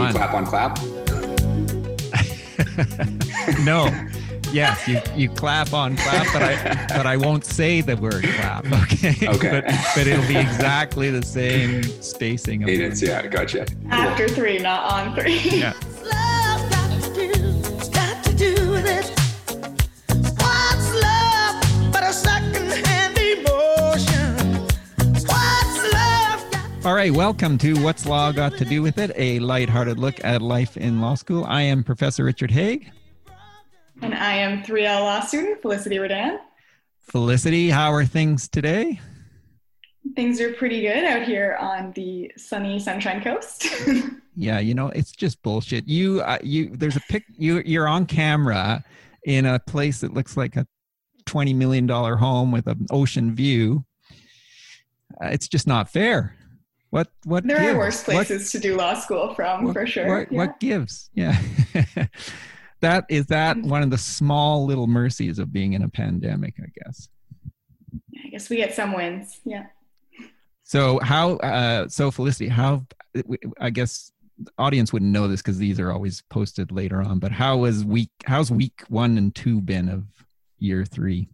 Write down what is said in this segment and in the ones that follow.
So One. clap on clap. no. Yes, you, you clap on clap, but I but I won't say the word clap. Okay. Okay. but, but it'll be exactly the same spacing. Of Cadence, yeah, gotcha. After three, not on three. Yeah. All right, welcome to What's Law Got to Do with It, a lighthearted look at life in law school. I am Professor Richard Haigh. And I am 3L law student Felicity Redan. Felicity, how are things today? Things are pretty good out here on the sunny Sunshine Coast. Yeah, you know, it's just bullshit. You, uh, you, there's a pic. You, you're on camera in a place that looks like a twenty million dollar home with an ocean view. Uh, it's just not fair. What, what? there gives? are worse What- places to do law school from, what, for sure. What, yeah. what gives? Yeah. that is that one of the small little mercies of being in a pandemic, I guess. I guess we get some wins. Yeah. So how? Uh, so Felicity, how? I guess the audience wouldn't know this because these are always posted later on. But how was week? How's week one and two been of year three?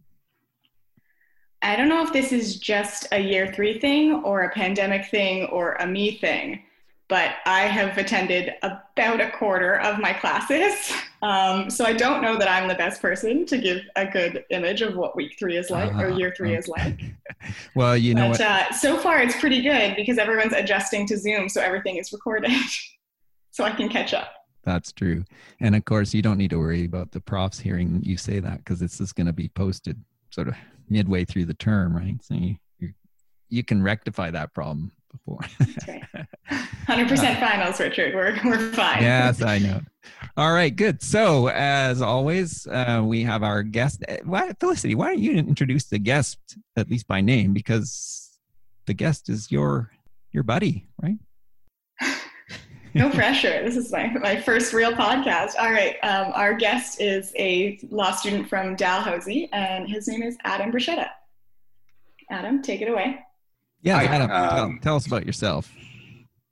I don't know if this is just a year three thing or a pandemic thing or a me thing, but I have attended about a quarter of my classes. Um, so I don't know that I'm the best person to give a good image of what week three is like or Ah, year three is like. Well, you know but what? uh, so far it's pretty good because everyone's adjusting to Zoom, so everything is recorded. so I can catch up. That's true. And of course, you don't need to worry about the profs hearing you say that because this is going to be posted sort of midway through the term, right? So you you, can rectify that problem before. That's right. 100% finals, Richard. We're, we're fine. yes, I know. All right, good. So, as always, uh, we have our guest. uh, Why, Felicity, why don't you introduce the guest at least by name? Because the guest is your your buddy, right? No pressure. This is my, my first real podcast. All right. Um, our guest is a law student from Dalhousie, and his name is Adam Bruschetta. Adam, take it away. Yeah, Hi, Adam, tell, um, tell us about yourself.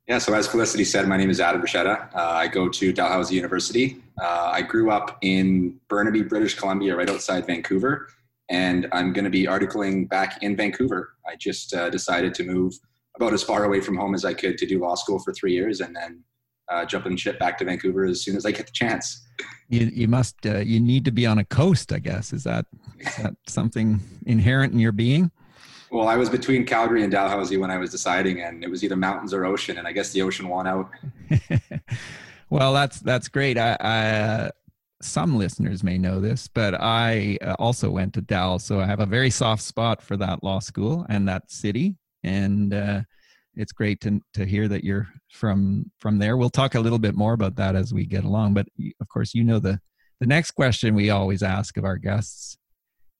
Yeah, so as Felicity said, my name is Adam Bruschetta. Uh, I go to Dalhousie University. Uh, I grew up in Burnaby, British Columbia, right outside Vancouver, and I'm going to be articling back in Vancouver. I just uh, decided to move about as far away from home as I could to do law school for three years, and then uh, jump and ship back to Vancouver as soon as I get the chance. You you must uh, you need to be on a coast, I guess. Is that is that something inherent in your being? Well, I was between Calgary and Dalhousie when I was deciding, and it was either mountains or ocean, and I guess the ocean won out. well, that's that's great. I, I uh, some listeners may know this, but I uh, also went to Dal, so I have a very soft spot for that law school and that city, and uh, it's great to to hear that you're from from there. We'll talk a little bit more about that as we get along, but of course, you know the the next question we always ask of our guests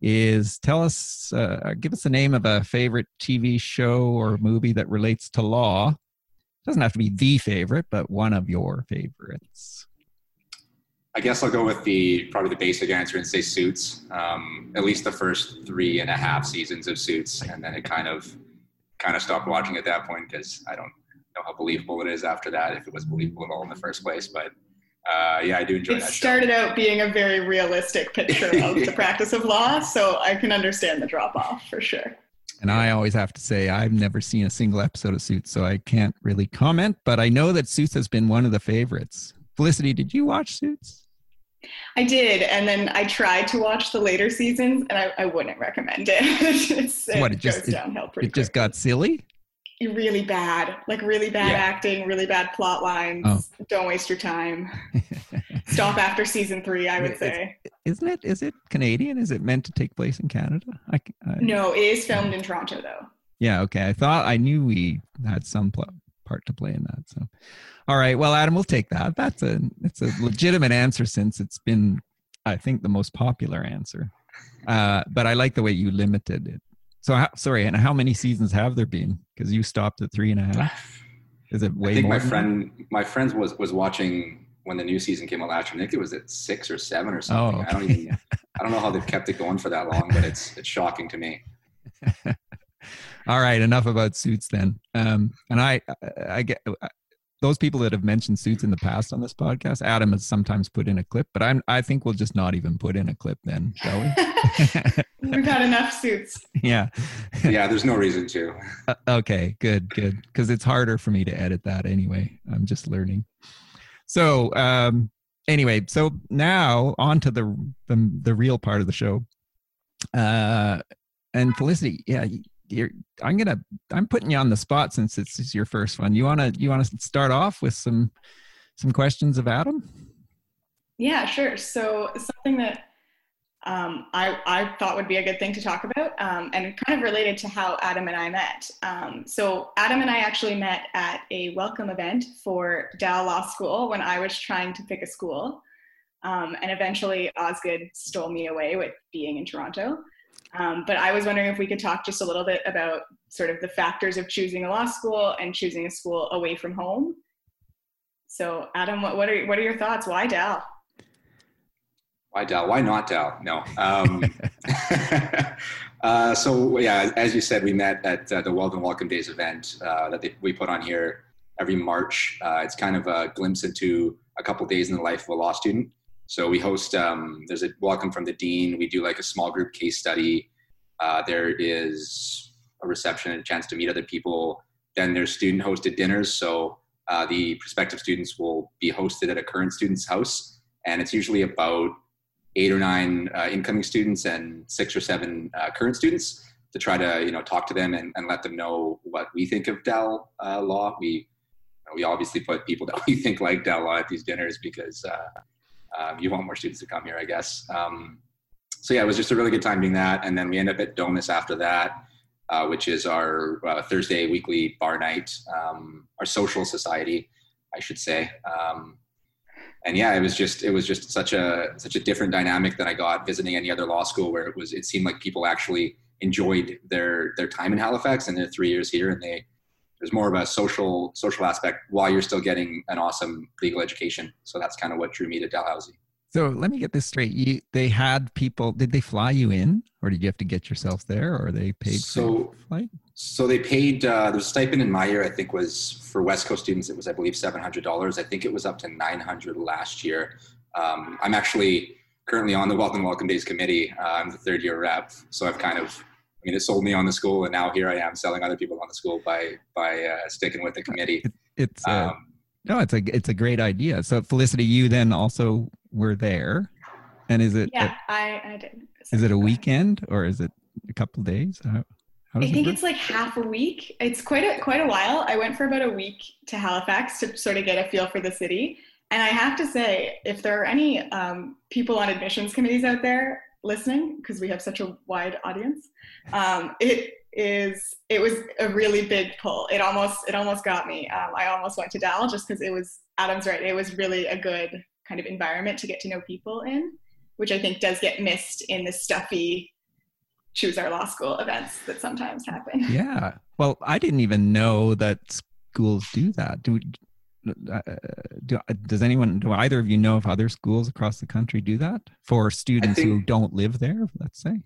is tell us uh, give us the name of a favorite tv show or movie that relates to law It doesn't have to be the favorite, but one of your favorites. I guess I'll go with the probably the basic answer and say Suits. Um, at least the first three and a half seasons of Suits, and then it kind of kind of stopped watching at that point because I don't know how believable it is after that. If it was believable at all in the first place, but uh, yeah, I do enjoy It that started out being a very realistic picture of the practice of law, so I can understand the drop off for sure. And I always have to say, I've never seen a single episode of Suits, so I can't really comment, but I know that Suits has been one of the favorites. Felicity, did you watch Suits? I did, and then I tried to watch the later seasons, and I, I wouldn't recommend it. it's, it What, it just- goes downhill pretty It just got silly? really bad, like really bad Yeah. acting, really bad plot lines. Oh. Don't waste your time. Stop after season three, I would It's- say. Isn't it? Is it Canadian? Is it meant to take place in Canada? I, I, No, it is filmed in Toronto though. Yeah, okay. I thought I knew we had some pl- part to play in that. So, all right. Well, Adam, we'll take that. That's a it's a legitimate answer since it's been, I think, the most popular answer. Uh, but I like the way you limited it. So, how, sorry, and how many seasons have there been? Because you stopped at three and a half. Is it way I think more? my than that? friend, my friends was was watching when the new season came out last year. I think it was at six or seven or something. Oh, I don't even, I don't know how they've kept it going for that long, but it's it's shocking to me. All right, enough about suits then. Um, and I, I, I get those people that have mentioned suits in the past on this podcast, Adam has sometimes put in a clip, but I'm I think we'll just not even put in a clip then, shall we? We've had enough suits. yeah. yeah, there's no reason to. Uh, okay, good, good. Because it's harder for me to edit that anyway. I'm just learning. So, um, anyway, so now on to the the, the real part of the show. Uh, and Felicity, yeah, you're. I'm gonna. I'm putting you on the spot since this is your first one. You wanna you wanna start off with some some questions of Adam? Yeah, sure. So something that um, I, I thought would be a good thing to talk about, um, and kind of related to how Adam and I met. Um, so Adam and I actually met at a welcome event for Dal Law School when I was trying to pick a school, um, and eventually Osgoode stole me away with being in Toronto. Um, but I was wondering if we could talk just a little bit about sort of the factors of choosing a law school and choosing a school away from home. So Adam, what, what are what are your thoughts? Why Dal? Why Dal? Why not Dal? No. Um, uh, so yeah, as you said, we met at uh, the Weldon Welcome Days event uh, that they, we put on here every March. Uh, it's kind of a glimpse into a couple days in the life of a law student. So we host. Um, there's a welcome from the dean. We do like a small group case study. Uh, there is a reception and a chance to meet other people. Then there's student hosted dinners. So uh, the prospective students will be hosted at a current student's house, and it's usually about eight or nine uh, incoming students and six or seven uh, current students to try to you know talk to them and, and let them know what we think of Dal uh, law. We we obviously put people that we think like Dal law at these dinners because uh, um, you want more students to come here, I guess. Um, so yeah, it was just a really good time doing that, and then we end up at Domus after that. Uh, which is our uh, Thursday weekly bar night, um, our social society, I should say. Um, and yeah, it was just it was just such a such a different dynamic than I got visiting any other law school where it was it seemed like people actually enjoyed their their time in Halifax and their three years here, and they there's more of a social social aspect while you're still getting an awesome legal education. So that's kind of what drew me to Dalhousie. So let me get this straight. You they had people. Did they fly you in, or did you have to get yourself there, or they paid so, for flight? So they paid. Uh, the stipend in my year, I think, was for West Coast students. It was, I believe, seven hundred dollars. I think it was up to nine hundred last year. Um, I'm actually currently on the Welcome Welcome Days committee. Uh, I'm the third year rep, so I've kind of. I mean, it sold me on the school, and now here I am selling other people on the school by by uh, sticking with the committee. It, it's uh, Um, no, it's a it's a great idea. So Felicity, you then also were there, and is it Yeah, I, I did. is it a weekend or is it a couple days? How, how I does it think it's like half a week. It's quite a quite a while. I went for about a week to Halifax to sort of get a feel for the city. And I have to say, if there are any um, people on admissions committees out there listening, because we have such a wide audience, um, it is it was a really big pull. It almost it almost got me. Um, I almost went to Dal just because it was Adam's right. It was really a good kind of environment to get to know people in, which I think does get missed in the stuffy choose our law school events that sometimes happen. Yeah. Well, I didn't even know that schools do that. Do, uh, do does anyone do either of you know if other schools across the country do that for students who don't live there? Let's say.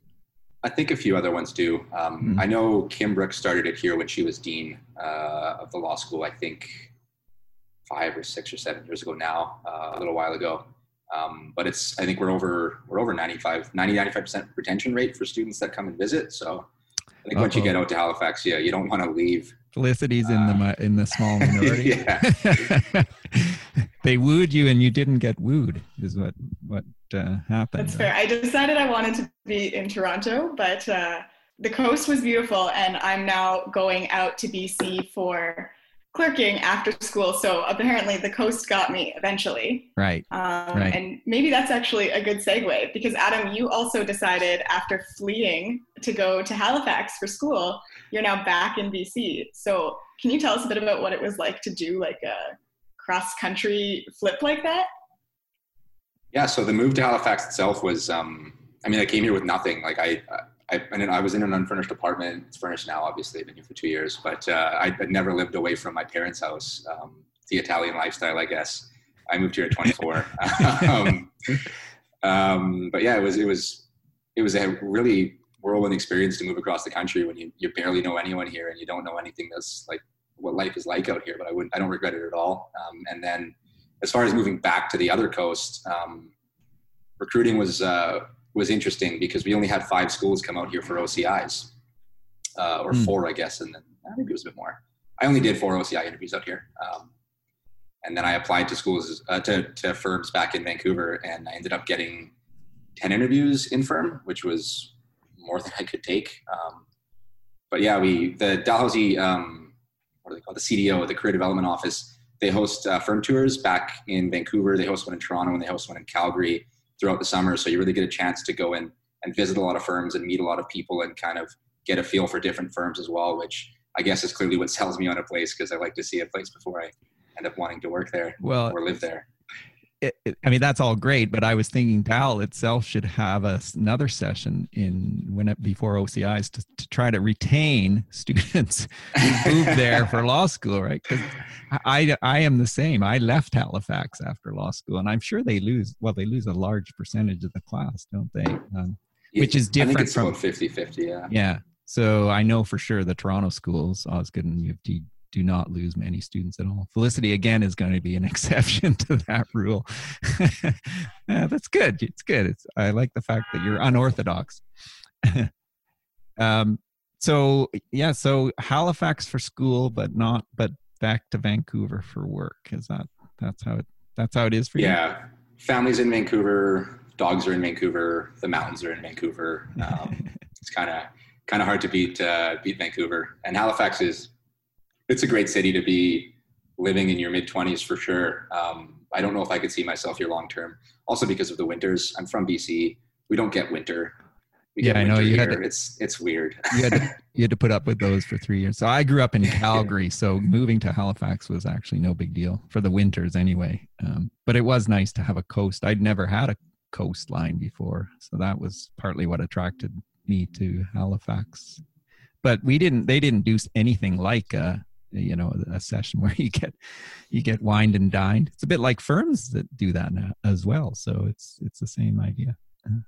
I think a few other ones do. Um, Mhm. I know Kim Brooks started it here when she was dean uh, of the law school. I think five or six or seven years ago now, uh, a little while ago. Um, but it's I think we're over we're over 95 90 95 percent retention rate for students that come and visit. So I think once you get out to Halifax, yeah, you don't want to leave. Felicity's in the Uh, in the small minority. yeah, they wooed you and you didn't get wooed. Is what what uh, happened. That's fair. I decided I wanted to be in Toronto, but uh, the coast was beautiful, and I'm now going out to BC for clerking after school. So apparently, the coast got me eventually. Right. Um, Right. And maybe that's actually a good segue because Adam, you also decided after fleeing to go to Halifax for school, you're now back in BC. So can you tell us a bit about what it was like to do like a cross country flip like that? yeah. So the move to Halifax itself was. Um, I mean, I came here with nothing. Like I, I, I, I was in an unfurnished apartment. It's furnished now, obviously. I've been here for two years, but uh, I had never lived away from my parents' house. Um, the Italian lifestyle, I guess. I moved here at 24. um, um, but yeah, it was it was it was a really whirlwind experience to move across the country when you, you barely know anyone here and you don't know anything that's like what life is like out here, but I wouldn't, I don't regret it at all. Um, and then as far as moving back to the other coast, um, recruiting was, uh, was interesting because we only had five schools come out here for OCIs, uh, or Hmm. four, I guess. And then I think it was a bit more. I only did four OCI interviews out here. Um, and then I applied to schools, uh, to, to firms back in Vancouver and I ended up getting 10 interviews in firm, which was more than I could take. Um, but yeah, we, the Dalhousie, um, what are they called? The CDO, the Career Development Office, they host uh, firm tours back in Vancouver. They host one in Toronto and they host one in Calgary throughout the summer. So you really get a chance to go in and visit a lot of firms and meet a lot of people and kind of get a feel for different firms as well, which I guess is clearly what sells me on a place because I like to see a place before I end up wanting to work there Well, or live there. It, it- I mean that's all great, but I was thinking Dal itself should have a, another session in when it, before OCIs to, to try to retain students who moved there for law school, right? Because I I am the same. I left Halifax after law school, and I'm sure they lose. Well, they lose a large percentage of the class, don't they? Um, Which is I different think it's from- about 50-50, yeah. yeah. So I know for sure the Toronto schools, Osgoode and U of T, do not lose many students at all. Felicity again is going to be an exception to that rule. yeah, that's good. It's good. It's I like the fact that you're unorthodox. um, so yeah, so Halifax for school, but not but back to Vancouver for work. Is that that's how it that's how it is for you? Yeah, families in Vancouver, dogs are in Vancouver, the mountains are in Vancouver. Um, it's kind of kind of hard to beat uh, beat Vancouver, and Halifax is it's a great city to be living in your mid twenties for sure. Um, I don't know if I could see myself here long term. Also because of the winters. I'm from BC. We don't get winter. We Yeah, get I know, you had to- It's it's weird. you had to, you had to put up with those for three years. So I grew up in Calgary, so moving to Halifax was actually no big deal for the winters anyway. Um, but it was nice to have a coast. I'd never had a coastline before, so that was partly what attracted me to Halifax. But we didn't. They didn't do anything like a you know a session where you get you get wined and dined. It's a bit like firms that do that now as well. So it's it's the same idea. Uh,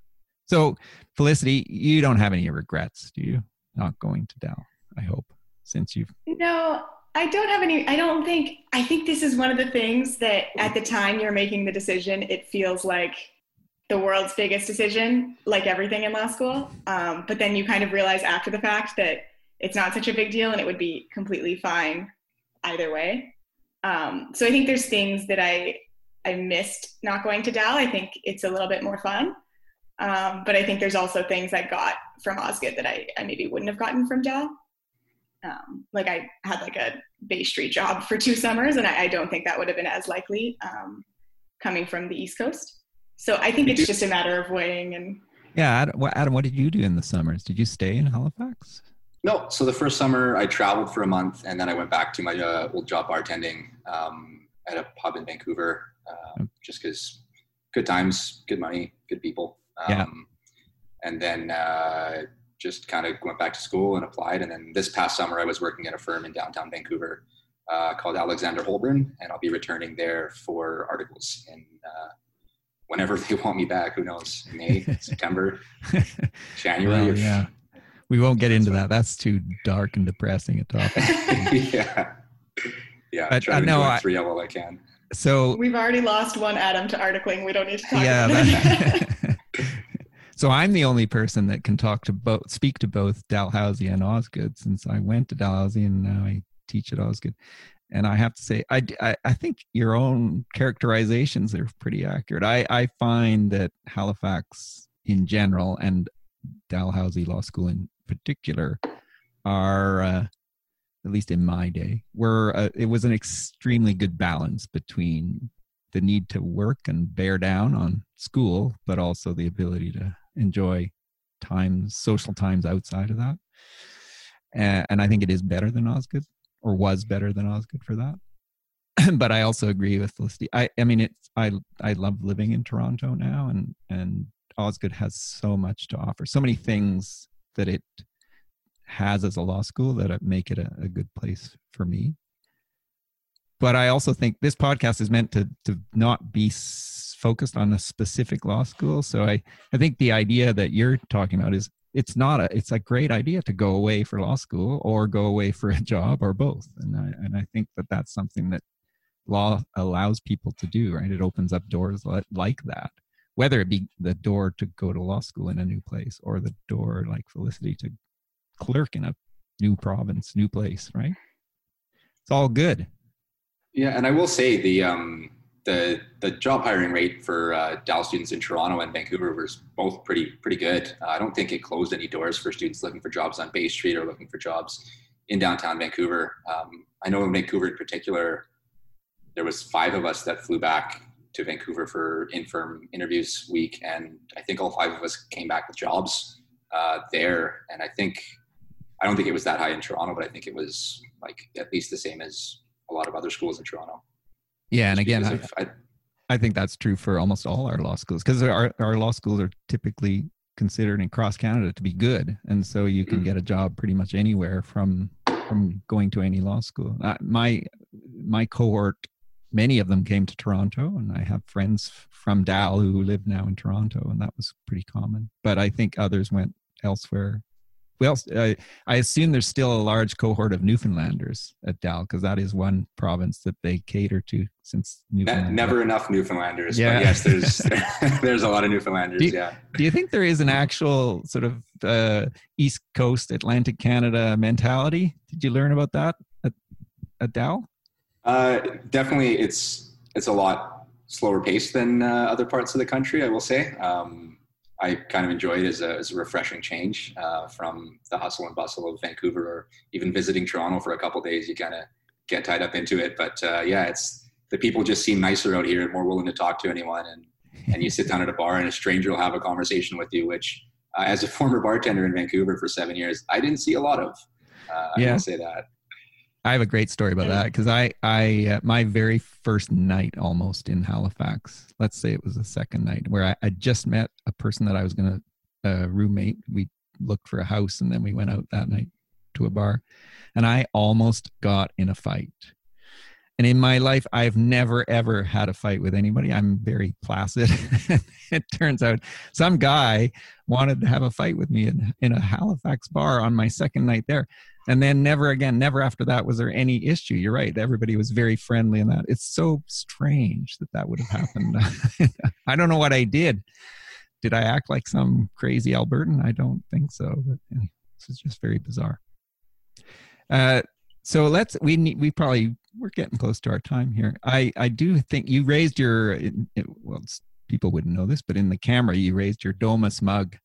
So Felicity, you don't have any regrets, do you? Not going to Dal, I hope, since you've No, I don't have any. I don't think. I think this is one of the things that at the time you're making the decision, it feels like the world's biggest decision, like everything in law school. Um, but then you kind of realize after the fact that it's not such a big deal and it would be completely fine either way. Um, so I think there's things that I I missed not going to Dal. I think it's a little bit more fun. Um, but I think there's also things I got from Osgoode that I, I maybe wouldn't have gotten from Dal um, like I had like a Bay Street job for two summers, and I, I don't think that would have been as likely um, coming from the East Coast. So I think it's just a matter of weighing and yeah. Adam what, Adam, what did you do in the summers? Did you stay in Halifax? No, so the first summer I traveled for a month, and then I went back to my uh, old job bartending um, at a pub in Vancouver, uh, just because good times, good money, good people. Um, Yeah. And then uh, just kind of went back to school and applied. And then this past summer, I was working at a firm in downtown Vancouver uh, called Alexander Holburn, and I'll be returning there for articles in uh, whenever they want me back. Who knows? May, September, January. Well, yeah. We won't get into That's that. That's too dark and depressing a topic. yeah. Yeah. But, try uh, to no, enjoy I- three while I can. So we've already lost one Adam to articling. We don't need to talk yeah. about that. That, so I'm the only person that can talk to both, speak to both Dalhousie and Osgoode, since I went to Dalhousie and now I teach at Osgoode. And I have to say, I, I, I think your own characterizations are pretty accurate. I, I find that Halifax in general and Dalhousie Law School in particular are, uh, at least in my day, were uh, it was an extremely good balance between the need to work and bear down on school, but also the ability to enjoy times, social times outside of that. And, I think it is better than Osgoode, or was better than Osgoode for that. but I also agree with Felicity. I, I mean, it's I I love living in Toronto now, and and Osgoode has so much to offer, so many things that it has as a law school that make it a, a good place for me but I also think this podcast is meant to to not be s- focused on a specific law school. So I, I think the idea that you're talking about is it's not a it's a great idea to go away for law school or go away for a job or both. And I and I think that that's something that law allows people to do. Right, it opens up doors li- like that. Whether it be the door to go to law school in a new place or the door like Felicity to clerk in a new province, new place, right? It's all good. Yeah, and I will say the um, the the job hiring rate for uh, Dal students in Toronto and Vancouver was both pretty pretty good. Uh, I don't think it closed any doors for students looking for jobs on Bay Street or looking for jobs in downtown Vancouver. Um, I know in Vancouver in particular, there was five of us that flew back to Vancouver for infirm interviews week, and I think all five of us came back with jobs uh, there. And I think I don't think it was that high in Toronto, but I think it was like at least the same as a lot of other schools in Toronto. Yeah, and again, I, of- I- I think that's true for almost all our law schools because our, our law schools are typically considered in cross Canada to be good, and so you can Mm. get a job pretty much anywhere from from going to any law school. Uh, my my cohort, many of them came to Toronto, and I have friends from Dal who live now in Toronto, and that was pretty common. But I think others went elsewhere. Well, uh, I assume there's still a large cohort of Newfoundlanders at Dal because that is one province that they cater to since Ne- Newfoundland. never enough Newfoundlanders. Yeah. But yes, there's there's a lot of Newfoundlanders. Do you- yeah. Do you think there is an actual sort of uh, East Coast Atlantic Canada mentality? Did you learn about that at, at Dal? Uh, definitely, it's it's a lot slower pace than uh, other parts of the country. I will say. Um, I kind of enjoy it as a, as a refreshing change uh, from the hustle and bustle of Vancouver, or even visiting Toronto for a couple days. You kind of get tied up into it, but uh, yeah, it's the people just seem nicer out here and more willing to talk to anyone. And and you sit down at a bar and a stranger will have a conversation with you, which uh, as a former bartender in Vancouver for seven years, I didn't see a lot of. Uh, I Yeah. will say that. I have a great story about that because I, I, uh, my very first night almost in Halifax, let's say it was the second night where I, I just met a person that I was going to uh, roommate. We looked for a house and then we went out that night to a bar and I almost got in a fight. And in my life, I've never ever had a fight with anybody. I'm very placid. it turns out some guy wanted to have a fight with me in, in a Halifax bar on my second night there and then never again never after that was there any issue. You're right everybody was very friendly in that. It's so strange that that would have happened. I don't know what i did. Did i act like some crazy albertan? I don't think so but eh, this is just very bizarre. Uh, so let's we need we probably we're getting close to our time here. I i do think you raised your it, well people wouldn't know this but in the camera you raised your domus mug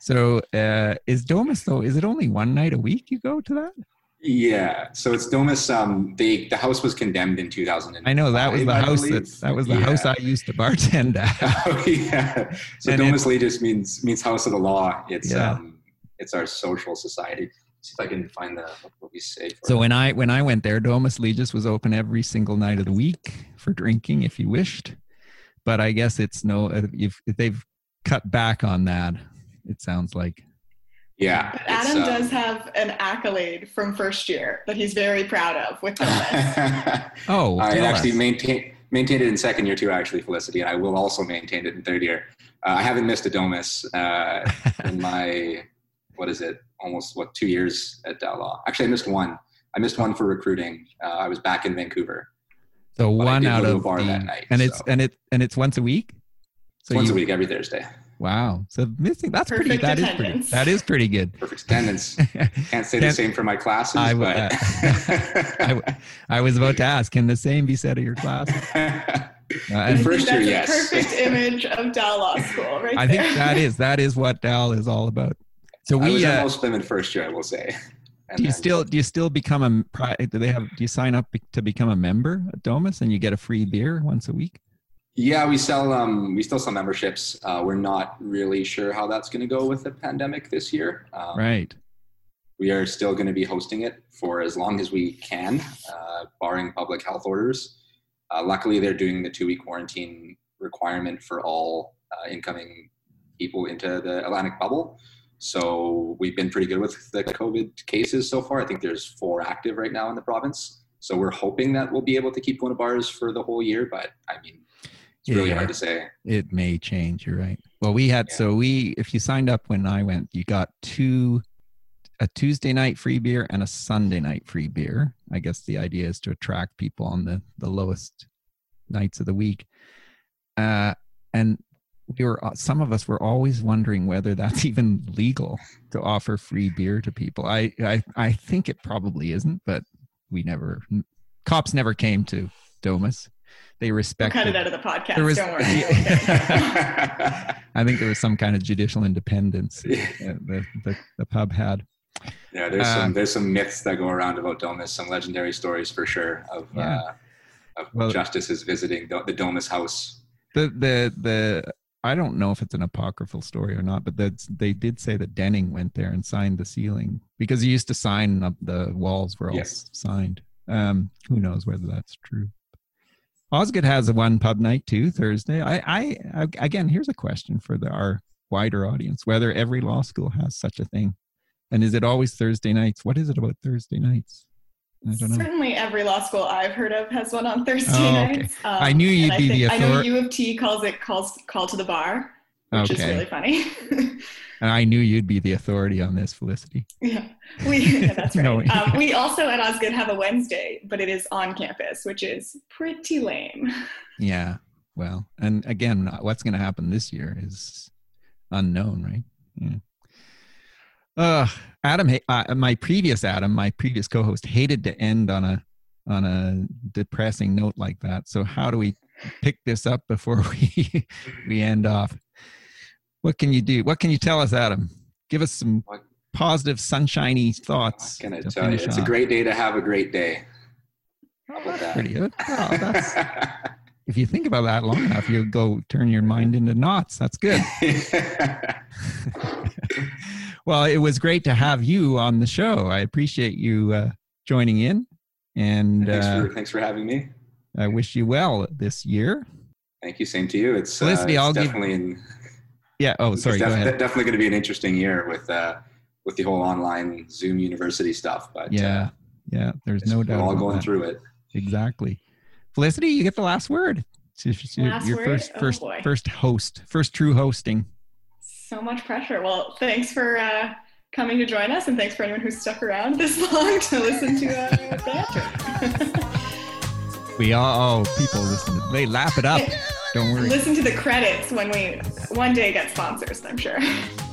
so uh, is Domus though? Is it only one night a week you go to that? Yeah, so it's Domus. Um, the the house was condemned in 2000. I know that was the I house that believe. that was the Yeah. house I used to bartend at. oh yeah. So And Domus Legis means means house of the law. It's Yeah. um, it's our social society. See if I can find the what we say. For So it. when I when I went there, Domus Legis was open every single night of the week for drinking if you wished. But I guess it's no if they've cut back on that. It sounds like yeah, But Adam um, does have an accolade from first year that he's very proud of with Domus. oh, I tell actually us. maintain maintained it in second year too, actually, Felicity, and I will also maintain it in third year. Uh, I haven't missed a Domus uh, in my what is it? Almost what two years at Dal Law? Actually, I missed one. I missed one for recruiting. Uh, I was back in Vancouver. so one out go to of bar the, that night, and it's and it and it's once a week. So once you, a week, every Thursday. Wow. So missing that's pretty. Perfect That is pretty. attendance. That is pretty good. Perfect attendance. Can't say the Can't- same for my classes, I w- but I, I was about to ask, can the same be said of your class? Uh, and first year, that's yes. a perfect image of Dal Law School, right I think that is that is what Dal is all about. So I was we at uh, most of them in first year, I will say. And do you then- still do you still become a do they have do you sign up be- to become a member at Domus and you get a free beer once a week? Yeah, we sell. Um, we still sell memberships. Uh, we're not really sure how that's going to go with the pandemic this year. Um, Right. We are still going to be hosting it for as long as we can, uh, barring public health orders. Uh, luckily, they're doing the two-week quarantine requirement for all uh, incoming people into the Atlantic bubble. So we've been pretty good with the COVID cases so far. I think there's four active right now in the province. So we're hoping that we'll be able to keep going to bars for the whole year. But I mean, It's really Yeah. hard to say. It may change. You're right. Well, we had Yeah. so we if you signed up when I went, you got two a Tuesday night free beer and a Sunday night free beer. I guess the idea is to attract people on the the lowest nights of the week. Uh, and we were uh, some of us were always wondering whether that's even legal to offer free beer to people. I I I think it probably isn't, but we never cops never came to Domus. They We'll cut it out of the podcast. There was- Don't worry. I think there was some kind of judicial independence the, the, the pub had. Yeah, there's Uh, some there's some myths that go around about Domus, some legendary stories for sure of Yeah. uh, of Well- justices visiting the, the Domus house. The the the I don't know if it's an apocryphal story or not, but that's they did say that Denning went there and signed the ceiling because he used to sign up the walls were all Yes. signed. Um, who knows whether that's true? Osgoode has a one pub night too Thursday. I, I again here's a question for the, our wider audience: whether every law school has such a thing, and is it always Thursday nights? What is it about Thursday nights? I don't know. Certainly, every law school I've heard of has one on Thursday Oh, okay. nights. Um, I knew you'd and I be the think- I know U of T calls it calls call to the bar, which is really funny. And I knew you'd be the authority on this, Felicity. yeah, we yeah, that's right. No. um, we also at Osgoode have a Wednesday, but it is on campus, which is pretty lame. Yeah. Well, and again, what's going to happen this year is unknown, right? Yeah. Uh, Adam, uh, my previous Adam, my previous co-host, hated to end on a on a depressing note like that. So how do we pick this up before we we end off? What can you do? What can you tell us, Adam? Give us some positive, sunshiny What thoughts. can I tell you? It's a great day to have a great day. How about that? Pretty good. Well, if you think about that long enough, you'll go turn your mind into knots. That's good. well, it was great to have you on the show. I appreciate you uh, joining in, and thanks, uh, for, thanks for having me. I wish you well this year. Thank you. Same to you. It's, uh, Felicity, it's I'll give- definitely in, Yeah. Oh, it's sorry. def- Go ahead. definitely going to be an interesting year with uh, with the whole online Zoom university stuff. But Yeah. uh, Yeah. There's it's- no we're doubt. all going that. through it. Exactly. Felicity, you get the last word. It's your- Last your word? first, Oh, first, boy. first host, first true hosting. So much pressure. Well, thanks for uh, coming to join us, and thanks for anyone who's stuck around this long to listen to uh, banter. We all, oh, people listen. They laugh it up. Don't worry. listen to the credits when we one day get sponsors. I'm sure.